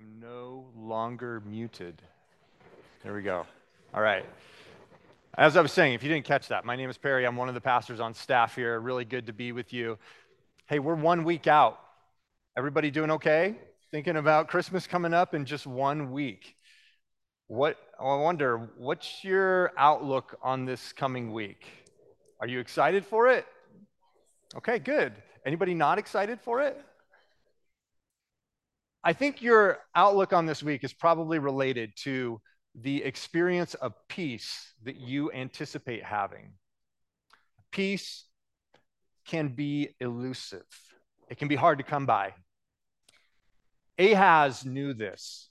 I'm no longer muted. There we go. All right. As I was saying, if you didn't catch that, my name is Perry. I'm one of the pastors on staff here. Really good to be with you. Hey, we're one week out. Everybody doing okay? Thinking about Christmas coming up in just one week. What I wonder, what's your outlook on this coming week? Are you excited for it? Okay, good. Anybody not excited for it? I think your outlook on this week is probably related to the experience of peace that you anticipate having. Peace can be elusive, it can be hard to come by. Ahaz knew this.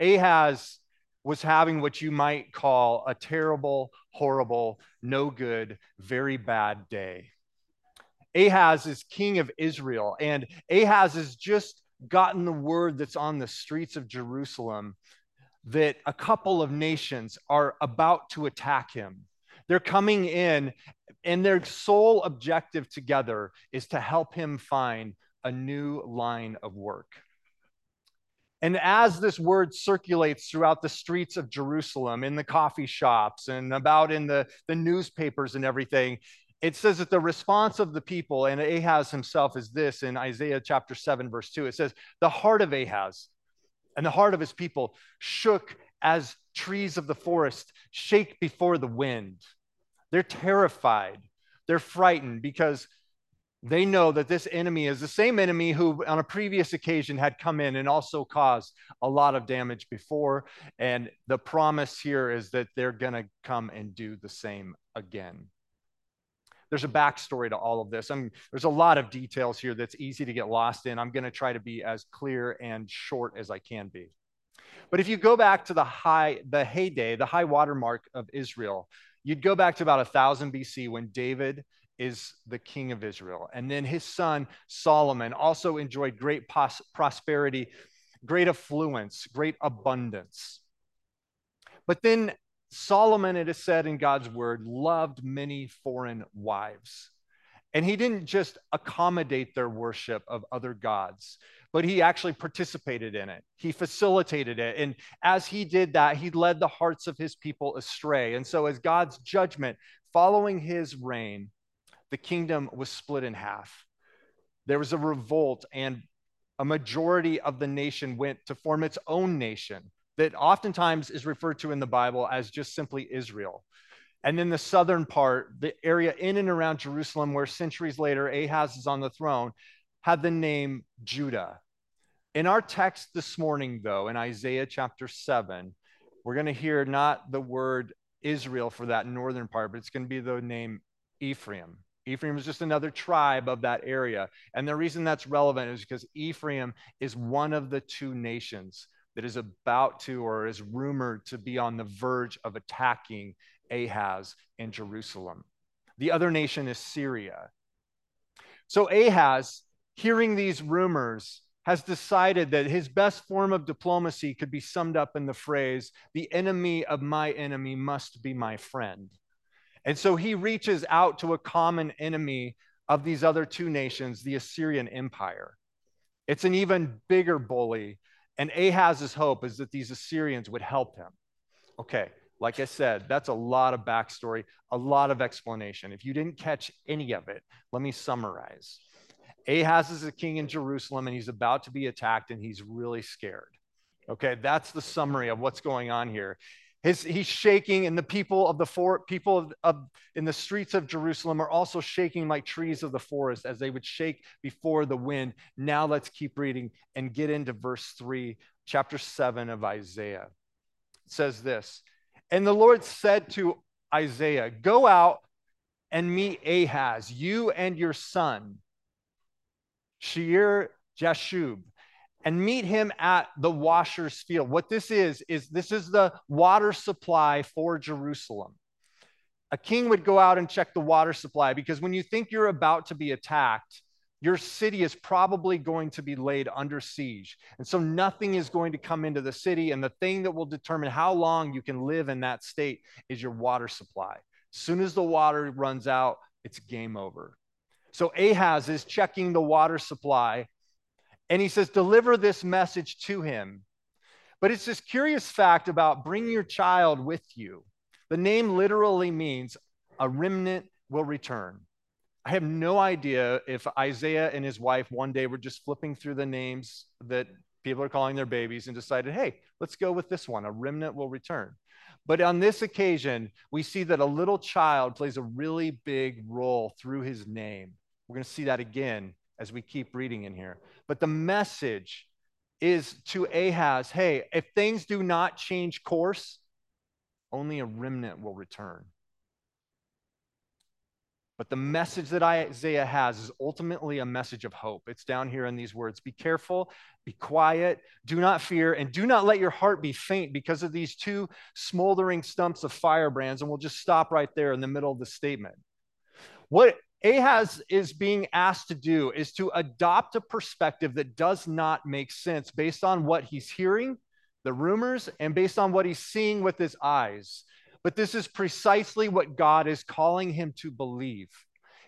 Ahaz was having what you might call a terrible, horrible, no good, very bad day. Ahaz is king of Israel, and Ahaz is just gotten the word that's on the streets of Jerusalem that a couple of nations are about to attack him. They're coming in, and their sole objective together is to help him find a new line of work. And as this word circulates throughout the streets of Jerusalem, in the coffee shops, and about in the, the newspapers and everything, it says that the response of the people and Ahaz himself is this in Isaiah chapter 7, verse 2. It says, The heart of Ahaz and the heart of his people shook as trees of the forest shake before the wind. They're terrified, they're frightened because they know that this enemy is the same enemy who, on a previous occasion, had come in and also caused a lot of damage before. And the promise here is that they're going to come and do the same again. There's a backstory to all of this. I mean, there's a lot of details here that's easy to get lost in. I'm going to try to be as clear and short as I can be. But if you go back to the high, the heyday, the high watermark of Israel, you'd go back to about 1000 BC when David is the king of Israel. And then his son Solomon also enjoyed great pos- prosperity, great affluence, great abundance. But then Solomon, it is said in God's word, loved many foreign wives. And he didn't just accommodate their worship of other gods, but he actually participated in it. He facilitated it. And as he did that, he led the hearts of his people astray. And so, as God's judgment following his reign, the kingdom was split in half. There was a revolt, and a majority of the nation went to form its own nation that oftentimes is referred to in the Bible as just simply Israel. And then the southern part, the area in and around Jerusalem, where centuries later Ahaz is on the throne, had the name Judah. In our text this morning, though, in Isaiah chapter 7, we're going to hear not the word Israel for that northern part, but it's going to be the name Ephraim. Ephraim is just another tribe of that area. And the reason that's relevant is because Ephraim is one of the two nations that is about to or is rumored to be on the verge of attacking Ahaz in Jerusalem. The other nation is Syria. So Ahaz, hearing these rumors, has decided that his best form of diplomacy could be summed up in the phrase, the enemy of my enemy must be my friend. And so he reaches out to a common enemy of these other two nations, the Assyrian Empire. It's an even bigger bully and Ahaz's hope is that these Assyrians would help him. Okay, like I said, that's a lot of backstory, a lot of explanation. If you didn't catch any of it, let me summarize. Ahaz is a king in Jerusalem and he's about to be attacked and he's really scared. Okay, that's the summary of what's going on here. His, he's shaking, and the people of the for, people of, of, in the streets of Jerusalem are also shaking like trees of the forest as they would shake before the wind. Now let's keep reading and get into verse three, chapter seven of Isaiah. It says this, and the Lord said to Isaiah, "Go out and meet Ahaz, you and your son, Shear Jashub." And meet him at the washer's field. What this is, is this is the water supply for Jerusalem. A king would go out and check the water supply because when you think you're about to be attacked, your city is probably going to be laid under siege. And so nothing is going to come into the city. And the thing that will determine how long you can live in that state is your water supply. Soon as the water runs out, it's game over. So Ahaz is checking the water supply and he says, Deliver this message to him. But it's this curious fact about bring your child with you. The name literally means a remnant will return. I have no idea if Isaiah and his wife one day were just flipping through the names that people are calling their babies and decided, hey, let's go with this one. A remnant will return. But on this occasion, we see that a little child plays a really big role through his name. We're going to see that again as we keep reading in here. But the message is to Ahaz hey, if things do not change course, only a remnant will return. But the message that Isaiah has is ultimately a message of hope. It's down here in these words Be careful, be quiet, do not fear, and do not let your heart be faint because of these two smoldering stumps of firebrands. And we'll just stop right there in the middle of the statement. What Ahaz is being asked to do is to adopt a perspective that does not make sense based on what he's hearing, the rumors, and based on what he's seeing with his eyes. But this is precisely what God is calling him to believe.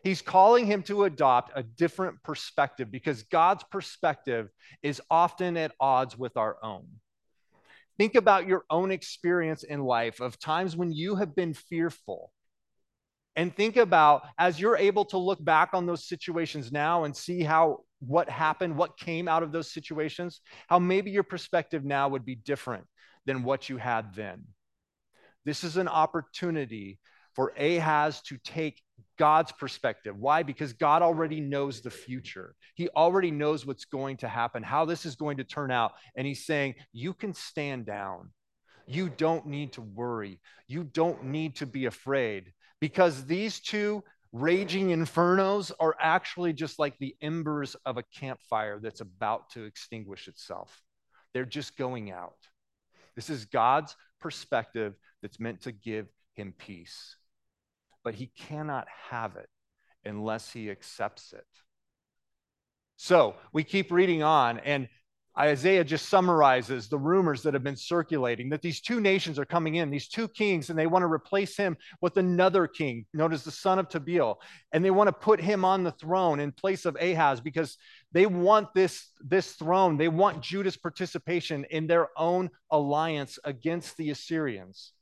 He's calling him to adopt a different perspective because God's perspective is often at odds with our own. Think about your own experience in life of times when you have been fearful. And think about as you're able to look back on those situations now and see how what happened, what came out of those situations, how maybe your perspective now would be different than what you had then. This is an opportunity for Ahaz to take God's perspective. Why? Because God already knows the future. He already knows what's going to happen, how this is going to turn out. And he's saying, You can stand down. You don't need to worry. You don't need to be afraid because these two raging infernos are actually just like the embers of a campfire that's about to extinguish itself. They're just going out. This is God's perspective that's meant to give him peace. But he cannot have it unless he accepts it. So we keep reading on, and Isaiah just summarizes the rumors that have been circulating that these two nations are coming in, these two kings, and they want to replace him with another king, known as the son of Tabeel. And they want to put him on the throne in place of Ahaz because they want this, this throne. They want Judah's participation in their own alliance against the Assyrians.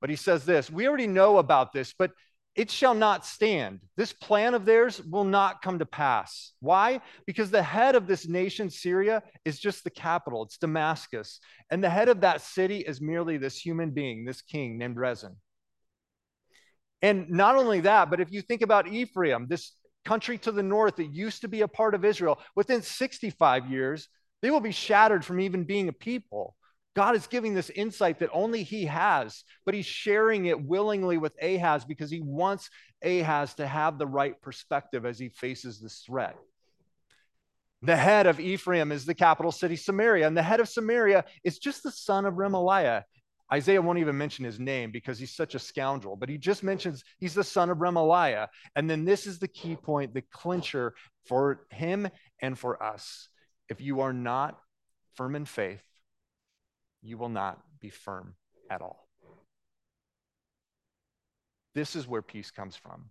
But he says this we already know about this, but it shall not stand. This plan of theirs will not come to pass. Why? Because the head of this nation, Syria, is just the capital, it's Damascus. And the head of that city is merely this human being, this king named Rezin. And not only that, but if you think about Ephraim, this country to the north that used to be a part of Israel, within 65 years, they will be shattered from even being a people. God is giving this insight that only he has, but he's sharing it willingly with Ahaz because he wants Ahaz to have the right perspective as he faces this threat. The head of Ephraim is the capital city, Samaria, and the head of Samaria is just the son of Remaliah. Isaiah won't even mention his name because he's such a scoundrel, but he just mentions he's the son of Remaliah. And then this is the key point, the clincher for him and for us. If you are not firm in faith, you will not be firm at all. This is where peace comes from.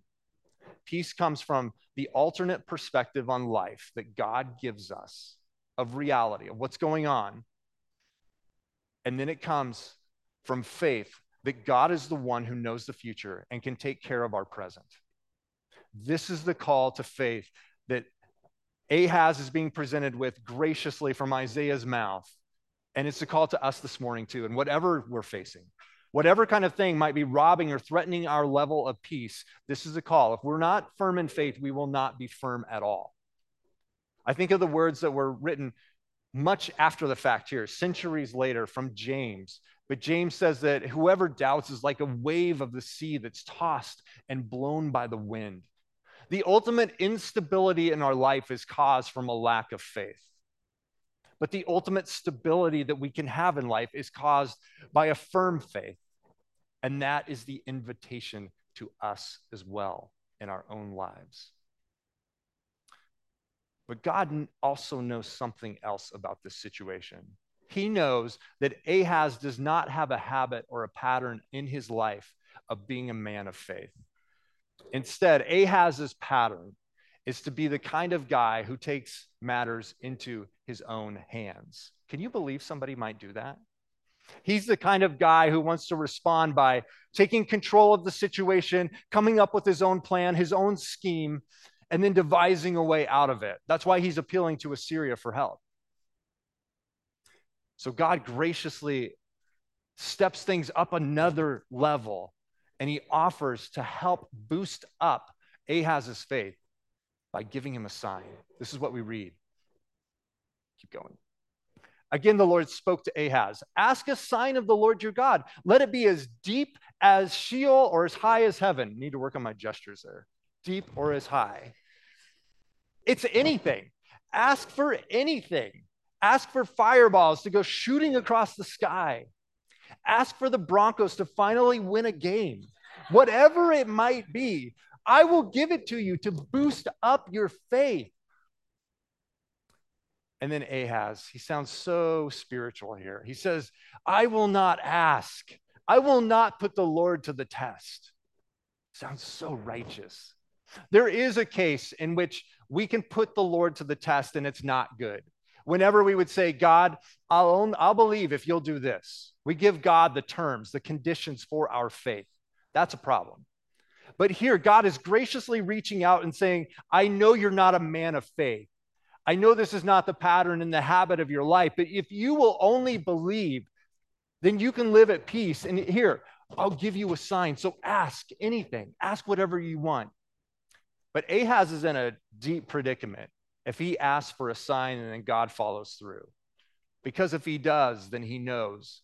Peace comes from the alternate perspective on life that God gives us of reality, of what's going on. And then it comes from faith that God is the one who knows the future and can take care of our present. This is the call to faith that Ahaz is being presented with graciously from Isaiah's mouth and it's a call to us this morning, too. And whatever we're facing, whatever kind of thing might be robbing or threatening our level of peace, this is a call. If we're not firm in faith, we will not be firm at all. I think of the words that were written much after the fact here, centuries later from James. But James says that whoever doubts is like a wave of the sea that's tossed and blown by the wind. The ultimate instability in our life is caused from a lack of faith. But the ultimate stability that we can have in life is caused by a firm faith. And that is the invitation to us as well in our own lives. But God also knows something else about this situation. He knows that Ahaz does not have a habit or a pattern in his life of being a man of faith. Instead, Ahaz's pattern is to be the kind of guy who takes matters into his own hands. Can you believe somebody might do that? He's the kind of guy who wants to respond by taking control of the situation, coming up with his own plan, his own scheme, and then devising a way out of it. That's why he's appealing to Assyria for help. So God graciously steps things up another level and he offers to help boost up Ahaz's faith by giving him a sign. This is what we read. Keep going. Again, the Lord spoke to Ahaz Ask a sign of the Lord your God. Let it be as deep as Sheol or as high as heaven. Need to work on my gestures there. Deep or as high. It's anything. Ask for anything. Ask for fireballs to go shooting across the sky. Ask for the Broncos to finally win a game. Whatever it might be, I will give it to you to boost up your faith. And then Ahaz, he sounds so spiritual here. He says, I will not ask. I will not put the Lord to the test. Sounds so righteous. There is a case in which we can put the Lord to the test and it's not good. Whenever we would say, God, I'll, I'll believe if you'll do this, we give God the terms, the conditions for our faith. That's a problem. But here, God is graciously reaching out and saying, I know you're not a man of faith. I know this is not the pattern and the habit of your life, but if you will only believe, then you can live at peace. And here, I'll give you a sign. So ask anything, ask whatever you want. But Ahaz is in a deep predicament if he asks for a sign and then God follows through. Because if he does, then he knows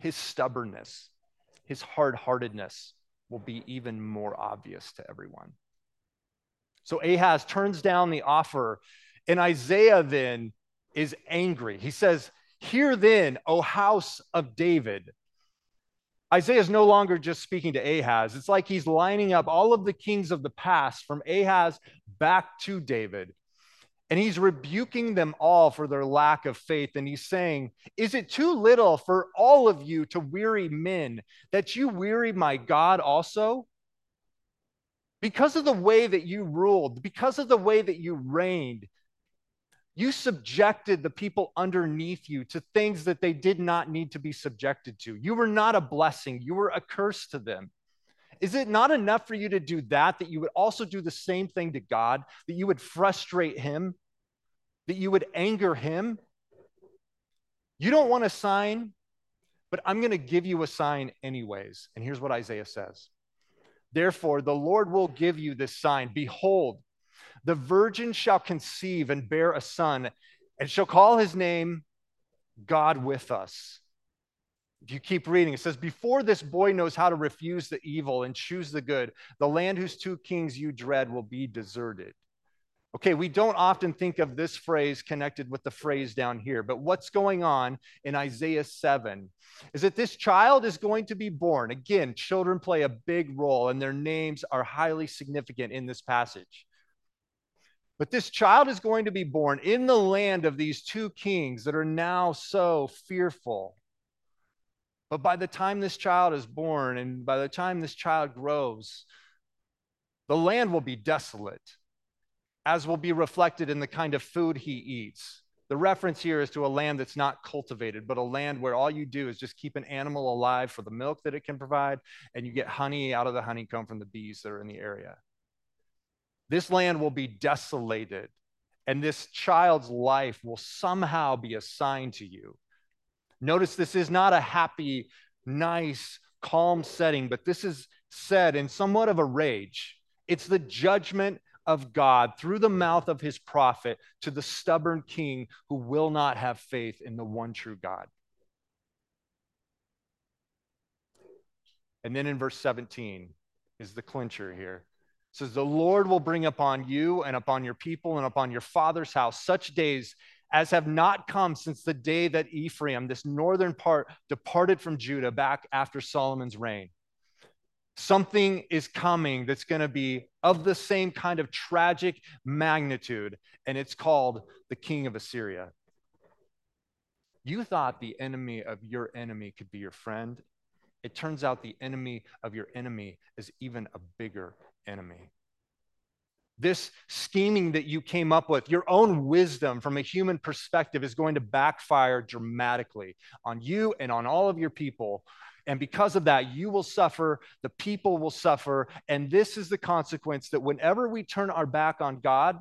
his stubbornness, his hard heartedness will be even more obvious to everyone. So Ahaz turns down the offer, and Isaiah then is angry. He says, Hear then, O house of David. Isaiah is no longer just speaking to Ahaz. It's like he's lining up all of the kings of the past from Ahaz back to David. And he's rebuking them all for their lack of faith. And he's saying, Is it too little for all of you to weary men that you weary my God also? because of the way that you ruled, because of the way that you reigned, you subjected the people underneath you to things that they did not need to be subjected to. You were not a blessing, you were a curse to them. Is it not enough for you to do that, that you would also do the same thing to God, that you would frustrate Him, that you would anger Him? You don't want a sign, but I'm going to give you a sign anyways. And here's what Isaiah says Therefore, the Lord will give you this sign Behold, the virgin shall conceive and bear a son, and shall call his name God with us. If you keep reading, it says, Before this boy knows how to refuse the evil and choose the good, the land whose two kings you dread will be deserted. Okay, we don't often think of this phrase connected with the phrase down here, but what's going on in Isaiah 7 is that this child is going to be born. Again, children play a big role and their names are highly significant in this passage. But this child is going to be born in the land of these two kings that are now so fearful. But by the time this child is born and by the time this child grows, the land will be desolate as will be reflected in the kind of food he eats. The reference here is to a land that's not cultivated, but a land where all you do is just keep an animal alive for the milk that it can provide, and you get honey out of the honeycomb from the bees that are in the area. This land will be desolated, and this child's life will somehow be assigned to you. Notice this is not a happy, nice, calm setting, but this is said in somewhat of a rage. It's the judgment of God through the mouth of his prophet to the stubborn king who will not have faith in the one true God. And then in verse 17 is the clincher here. It says, The Lord will bring upon you and upon your people and upon your father's house such days as have not come since the day that Ephraim, this northern part, departed from Judah back after Solomon's reign something is coming that's going to be of the same kind of tragic magnitude, and it's called the king of Assyria. You thought the enemy of your enemy could be your friend. It turns out the enemy of your enemy is even a bigger enemy. This scheming that you came up with, your own wisdom from a human perspective, is going to backfire dramatically on you and on all of your people. And because of that, you will suffer, the people will suffer. And this is the consequence that whenever we turn our back on God,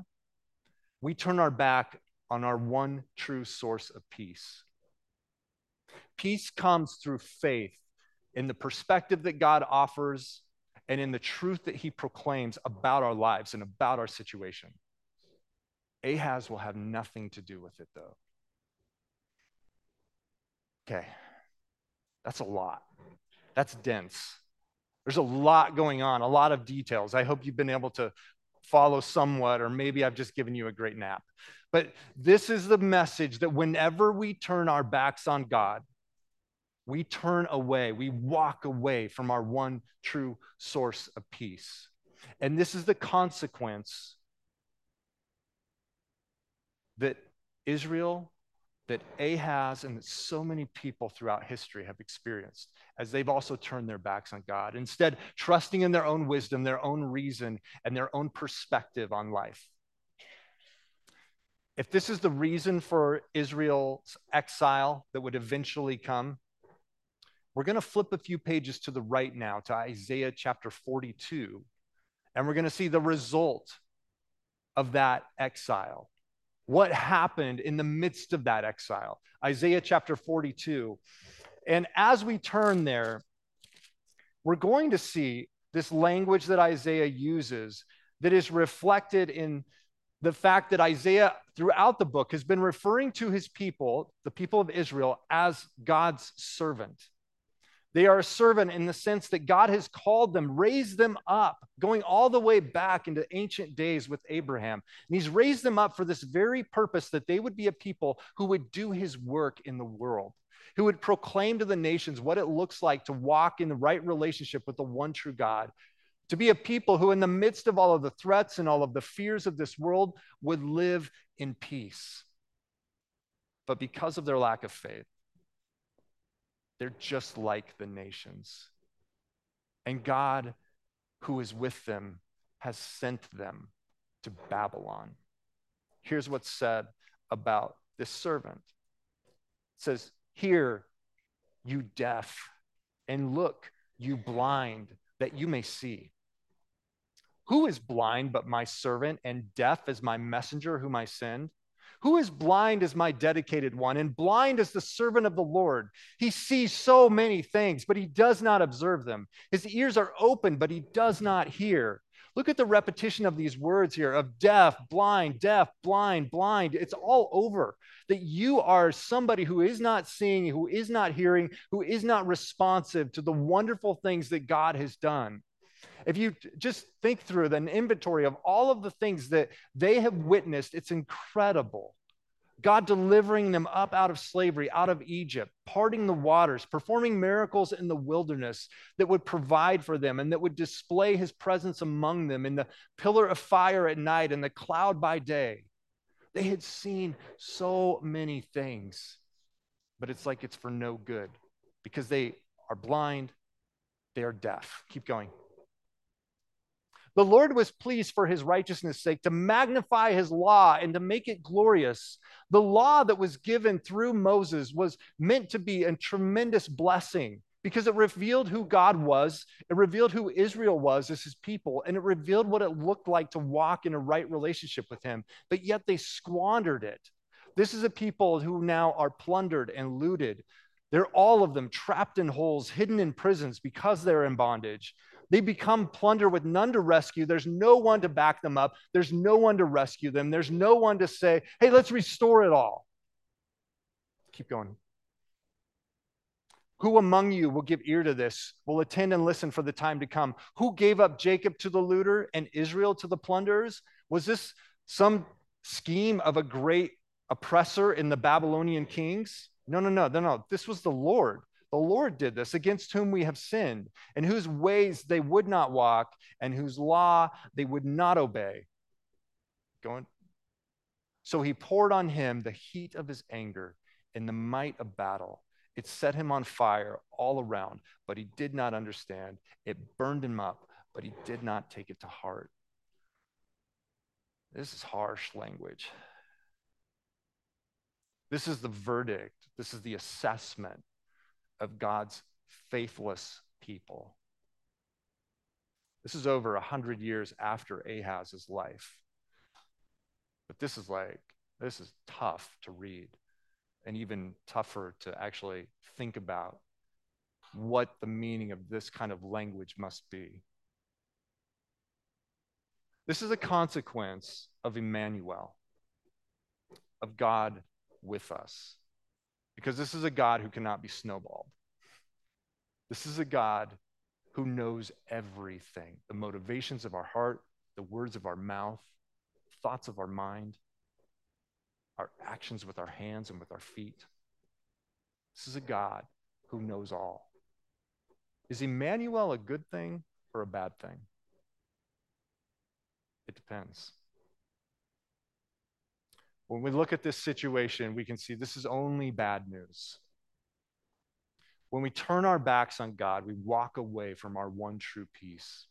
we turn our back on our one true source of peace. Peace comes through faith in the perspective that God offers and in the truth that he proclaims about our lives and about our situation. Ahaz will have nothing to do with it, though. Okay, that's a lot. That's dense. There's a lot going on, a lot of details. I hope you've been able to follow somewhat, or maybe I've just given you a great nap. But this is the message that whenever we turn our backs on God, we turn away, we walk away from our one true source of peace. And this is the consequence that Israel, that Ahaz, and that so many people throughout history have experienced as they've also turned their backs on God, instead, trusting in their own wisdom, their own reason, and their own perspective on life. If this is the reason for Israel's exile that would eventually come, we're going to flip a few pages to the right now to Isaiah chapter 42, and we're going to see the result of that exile. What happened in the midst of that exile? Isaiah chapter 42. And as we turn there, we're going to see this language that Isaiah uses that is reflected in the fact that Isaiah, throughout the book, has been referring to his people, the people of Israel, as God's servant. They are a servant in the sense that God has called them, raised them up, going all the way back into ancient days with Abraham. And he's raised them up for this very purpose that they would be a people who would do his work in the world, who would proclaim to the nations what it looks like to walk in the right relationship with the one true God, to be a people who, in the midst of all of the threats and all of the fears of this world, would live in peace. But because of their lack of faith, they're just like the nations. And God, who is with them, has sent them to Babylon. Here's what's said about this servant it says, Hear, you deaf, and look, you blind, that you may see. Who is blind but my servant, and deaf as my messenger whom I send? Who is blind as my dedicated one, and blind as the servant of the Lord? He sees so many things, but he does not observe them. His ears are open, but he does not hear. Look at the repetition of these words here of deaf, blind, deaf, blind, blind. It's all over. That you are somebody who is not seeing, who is not hearing, who is not responsive to the wonderful things that God has done. If you just think through an inventory of all of the things that they have witnessed, it's incredible. God delivering them up out of slavery, out of Egypt, parting the waters, performing miracles in the wilderness that would provide for them and that would display his presence among them in the pillar of fire at night and the cloud by day. They had seen so many things, but it's like it's for no good because they are blind, they are deaf. Keep going. The Lord was pleased for his righteousness' sake to magnify his law and to make it glorious. The law that was given through Moses was meant to be a tremendous blessing because it revealed who God was, it revealed who Israel was as his people, and it revealed what it looked like to walk in a right relationship with him. But yet they squandered it. This is a people who now are plundered and looted. They're all of them trapped in holes, hidden in prisons because they're in bondage. They become plunder with none to rescue. There's no one to back them up. There's no one to rescue them. There's no one to say, hey, let's restore it all. Keep going. Who among you will give ear to this, will attend and listen for the time to come? Who gave up Jacob to the looter and Israel to the plunderers? Was this some scheme of a great oppressor in the Babylonian kings? No, no, no, no, no. This was the Lord the Lord did this, against whom we have sinned, and whose ways they would not walk, and whose law they would not obey. Going. So he poured on him the heat of his anger in the might of battle. It set him on fire all around, but he did not understand. It burned him up, but he did not take it to heart. This is harsh language. This is the verdict. This is the assessment of God's faithless people. This is over a hundred years after Ahaz's life. But this is like, this is tough to read and even tougher to actually think about what the meaning of this kind of language must be. This is a consequence of Emmanuel, of God with us, because this is a God who cannot be snowballed. This is a God who knows everything the motivations of our heart, the words of our mouth, thoughts of our mind, our actions with our hands and with our feet. This is a God who knows all. Is Emmanuel a good thing or a bad thing? It depends. When we look at this situation, we can see this is only bad news. When we turn our backs on God, we walk away from our one true peace.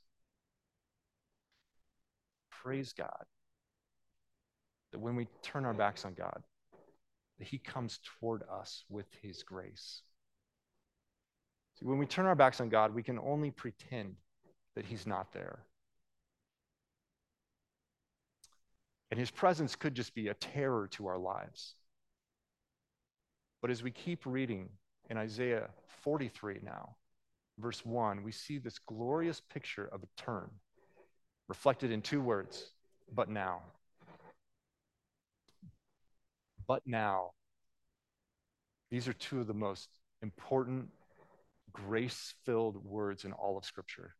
Praise God that when we turn our backs on God, that He comes toward us with His grace. See, when we turn our backs on God, we can only pretend that He's not there. And his presence could just be a terror to our lives. But as we keep reading in Isaiah 43 now, verse 1, we see this glorious picture of a turn reflected in two words, but now. But now. These are two of the most important, grace filled words in all of Scripture.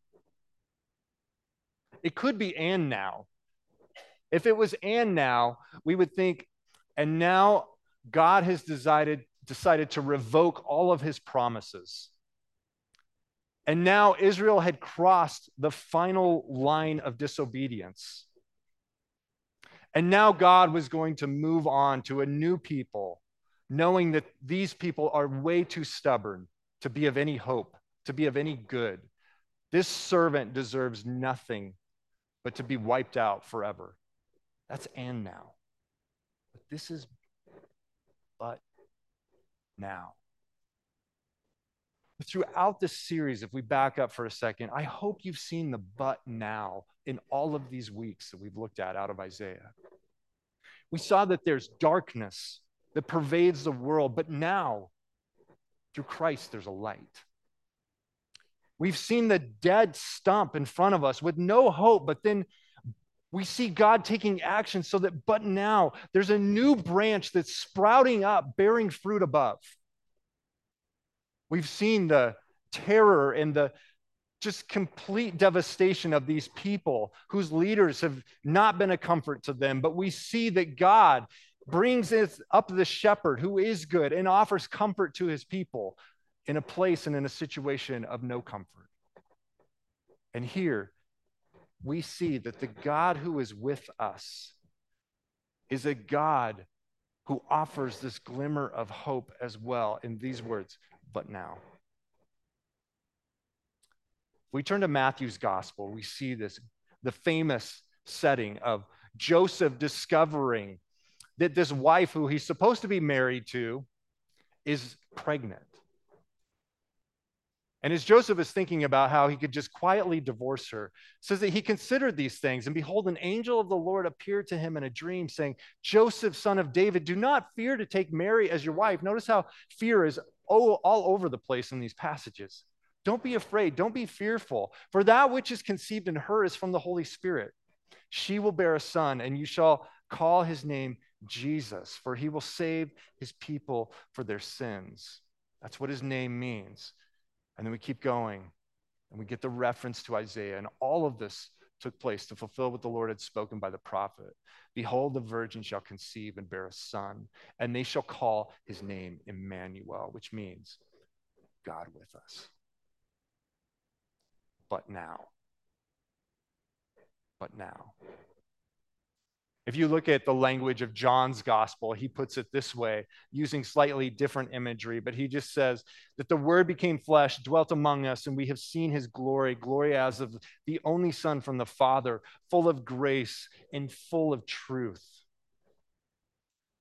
It could be and now, if it was and now, we would think, and now God has decided, decided to revoke all of his promises. And now Israel had crossed the final line of disobedience. And now God was going to move on to a new people, knowing that these people are way too stubborn to be of any hope, to be of any good. This servant deserves nothing but to be wiped out forever. That's and now. But this is but now. Throughout this series, if we back up for a second, I hope you've seen the but now in all of these weeks that we've looked at out of Isaiah. We saw that there's darkness that pervades the world, but now, through Christ, there's a light. We've seen the dead stump in front of us with no hope, but then we see God taking action so that, but now there's a new branch that's sprouting up, bearing fruit above. We've seen the terror and the just complete devastation of these people whose leaders have not been a comfort to them. But we see that God brings up the shepherd who is good and offers comfort to his people in a place and in a situation of no comfort. And here, we see that the God who is with us is a God who offers this glimmer of hope as well in these words, but now. If we turn to Matthew's gospel, we see this, the famous setting of Joseph discovering that this wife who he's supposed to be married to is pregnant. And as Joseph is thinking about how he could just quietly divorce her, says that he considered these things, and behold, an angel of the Lord appeared to him in a dream, saying, Joseph, son of David, do not fear to take Mary as your wife. Notice how fear is all, all over the place in these passages. Don't be afraid, don't be fearful, for that which is conceived in her is from the Holy Spirit. She will bear a son, and you shall call his name Jesus, for he will save his people for their sins. That's what his name means. And then we keep going and we get the reference to Isaiah. And all of this took place to fulfill what the Lord had spoken by the prophet. Behold, the virgin shall conceive and bear a son, and they shall call his name Emmanuel, which means God with us. But now, but now. If you look at the language of John's gospel, he puts it this way, using slightly different imagery, but he just says that the word became flesh, dwelt among us, and we have seen his glory, glory as of the only Son from the Father, full of grace and full of truth.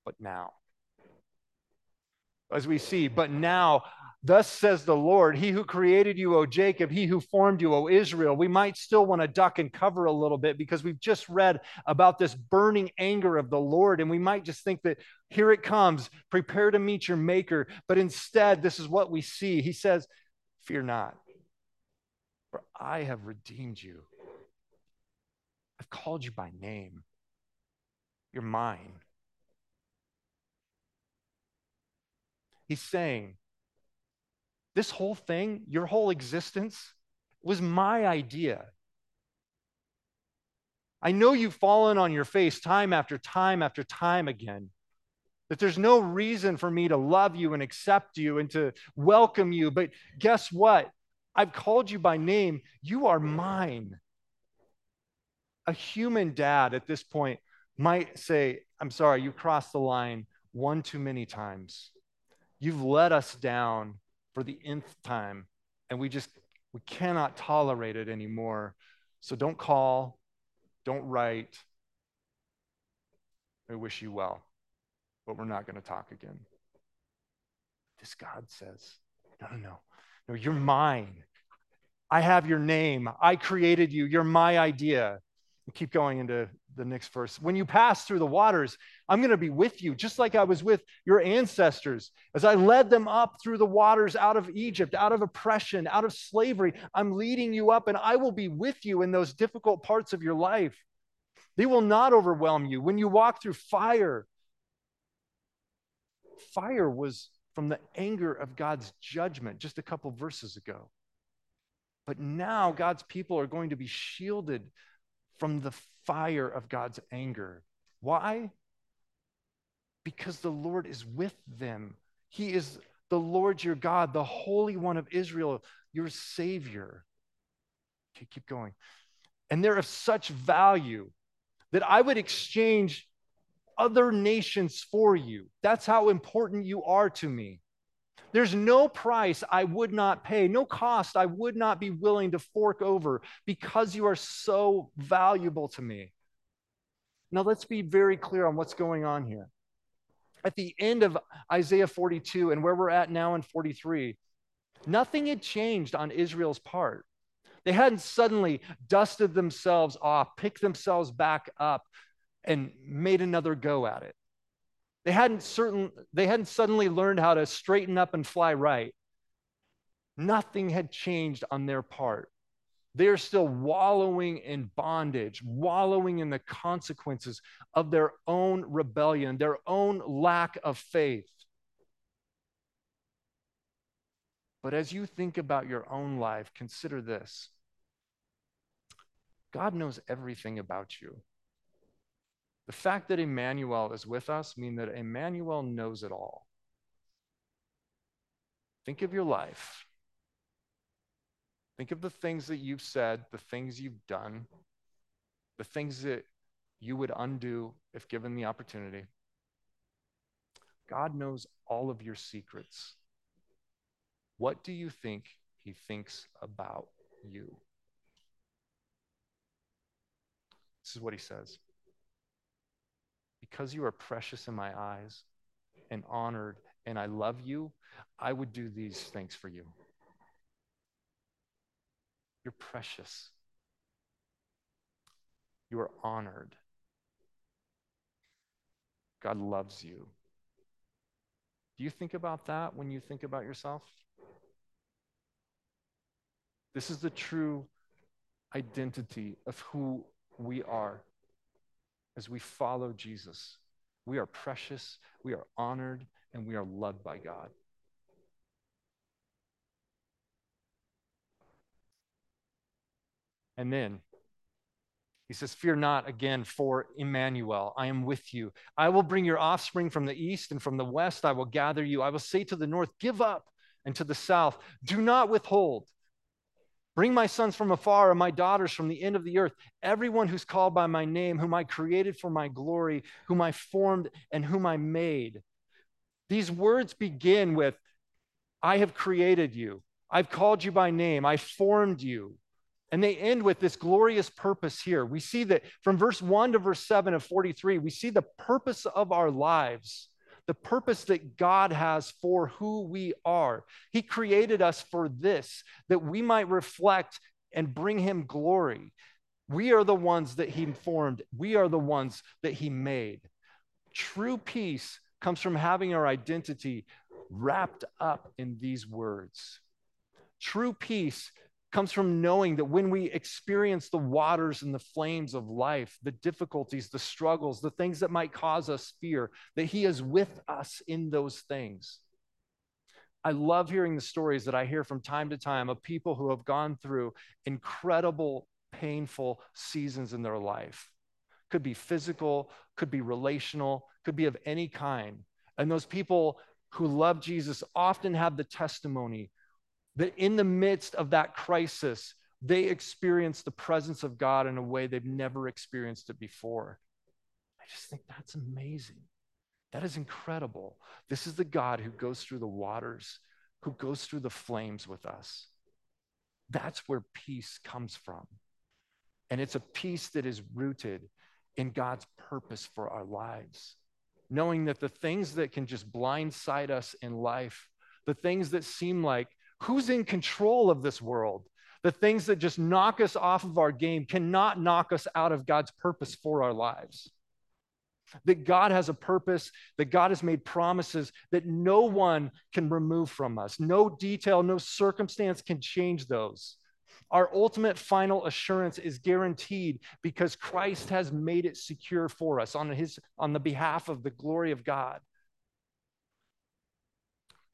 But now, as we see, but now Thus says the Lord, He who created you, O Jacob, He who formed you, O Israel. We might still want to duck and cover a little bit because we've just read about this burning anger of the Lord. And we might just think that here it comes, prepare to meet your Maker. But instead, this is what we see. He says, Fear not, for I have redeemed you. I've called you by name. You're mine. He's saying, this whole thing, your whole existence, was my idea. I know you've fallen on your face time after time after time again. That there's no reason for me to love you and accept you and to welcome you. But guess what? I've called you by name. You are mine. A human dad at this point might say, I'm sorry, you crossed the line one too many times. You've let us down for the nth time, and we just we cannot tolerate it anymore. So don't call, don't write. I wish you well, but we're not going to talk again. This God says, no, no, no, no, you're mine. I have your name. I created you. You're my idea. Keep going into the next verse. When you pass through the waters, I'm going to be with you, just like I was with your ancestors. As I led them up through the waters out of Egypt, out of oppression, out of slavery, I'm leading you up, and I will be with you in those difficult parts of your life. They will not overwhelm you. When you walk through fire, fire was from the anger of God's judgment just a couple verses ago. But now God's people are going to be shielded from the fire of God's anger. Why? Because the Lord is with them. He is the Lord your God, the Holy One of Israel, your Savior. Okay, keep going. And they're of such value that I would exchange other nations for you. That's how important you are to me. There's no price I would not pay, no cost I would not be willing to fork over because you are so valuable to me. Now, let's be very clear on what's going on here. At the end of Isaiah 42 and where we're at now in 43, nothing had changed on Israel's part. They hadn't suddenly dusted themselves off, picked themselves back up, and made another go at it. They hadn't certain they hadn't suddenly learned how to straighten up and fly right. Nothing had changed on their part. They're still wallowing in bondage, wallowing in the consequences of their own rebellion, their own lack of faith. But as you think about your own life, consider this God knows everything about you. The fact that Emmanuel is with us means that Emmanuel knows it all. Think of your life. Think of the things that you've said, the things you've done, the things that you would undo if given the opportunity. God knows all of your secrets. What do you think he thinks about you? This is what he says because you are precious in my eyes and honored, and I love you, I would do these things for you. You're precious. You are honored. God loves you. Do you think about that when you think about yourself? This is the true identity of who we are as we follow Jesus. We are precious, we are honored, and we are loved by God. And then he says, Fear not again for Emmanuel. I am with you. I will bring your offspring from the east and from the west. I will gather you. I will say to the north, Give up, and to the south, Do not withhold. Bring my sons from afar and my daughters from the end of the earth. Everyone who's called by my name, whom I created for my glory, whom I formed and whom I made. These words begin with, I have created you. I've called you by name. I formed you. And they end with this glorious purpose here. We see that from verse 1 to verse 7 of 43, we see the purpose of our lives, the purpose that God has for who we are. He created us for this, that we might reflect and bring Him glory. We are the ones that He formed, we are the ones that He made. True peace comes from having our identity wrapped up in these words. True peace comes from knowing that when we experience the waters and the flames of life, the difficulties, the struggles, the things that might cause us fear, that He is with us in those things. I love hearing the stories that I hear from time to time of people who have gone through incredible, painful seasons in their life. Could be physical, could be relational, could be of any kind. And those people who love Jesus often have the testimony that in the midst of that crisis, they experience the presence of God in a way they've never experienced it before. I just think that's amazing. That is incredible. This is the God who goes through the waters, who goes through the flames with us. That's where peace comes from. And it's a peace that is rooted in God's purpose for our lives. Knowing that the things that can just blindside us in life, the things that seem like Who's in control of this world? The things that just knock us off of our game cannot knock us out of God's purpose for our lives. That God has a purpose, that God has made promises that no one can remove from us. No detail, no circumstance can change those. Our ultimate final assurance is guaranteed because Christ has made it secure for us on, his, on the behalf of the glory of God.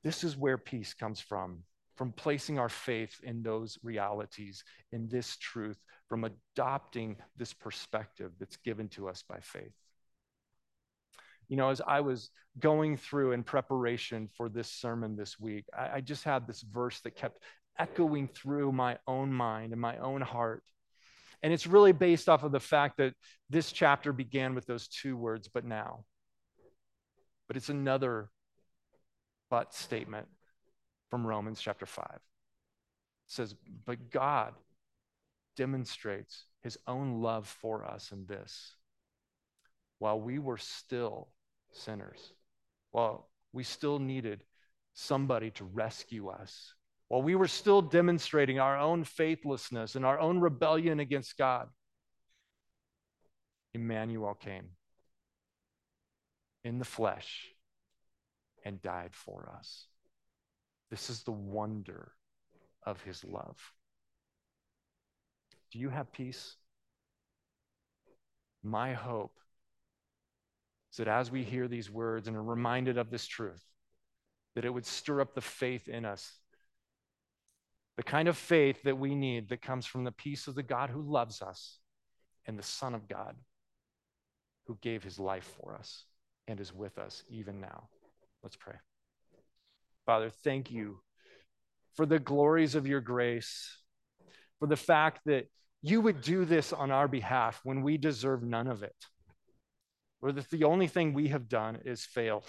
This is where peace comes from from placing our faith in those realities, in this truth, from adopting this perspective that's given to us by faith. You know, as I was going through in preparation for this sermon this week, I, I just had this verse that kept echoing through my own mind and my own heart. And it's really based off of the fact that this chapter began with those two words, but now. But it's another but statement from Romans chapter 5. It says, But God demonstrates his own love for us in this. While we were still sinners, while we still needed somebody to rescue us, while we were still demonstrating our own faithlessness and our own rebellion against God, Emmanuel came in the flesh and died for us. This is the wonder of his love. Do you have peace? My hope is that as we hear these words and are reminded of this truth, that it would stir up the faith in us. The kind of faith that we need that comes from the peace of the God who loves us and the Son of God who gave his life for us and is with us even now. Let's pray. Father, thank you for the glories of your grace, for the fact that you would do this on our behalf when we deserve none of it. Or that the only thing we have done is fail,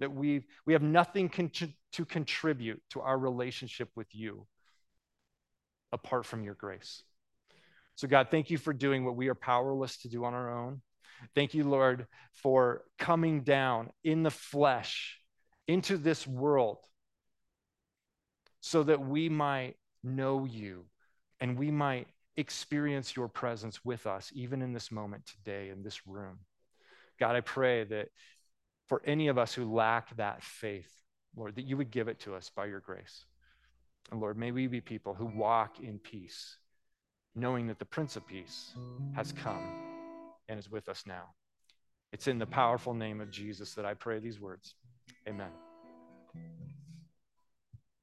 that we, we have nothing con- to contribute to our relationship with you apart from your grace. So, God, thank you for doing what we are powerless to do on our own. Thank you, Lord, for coming down in the flesh into this world so that we might know you and we might experience your presence with us, even in this moment today in this room. God, I pray that for any of us who lack that faith, Lord, that you would give it to us by your grace. And Lord, may we be people who walk in peace, knowing that the Prince of Peace has come and is with us now. It's in the powerful name of Jesus that I pray these words. Amen.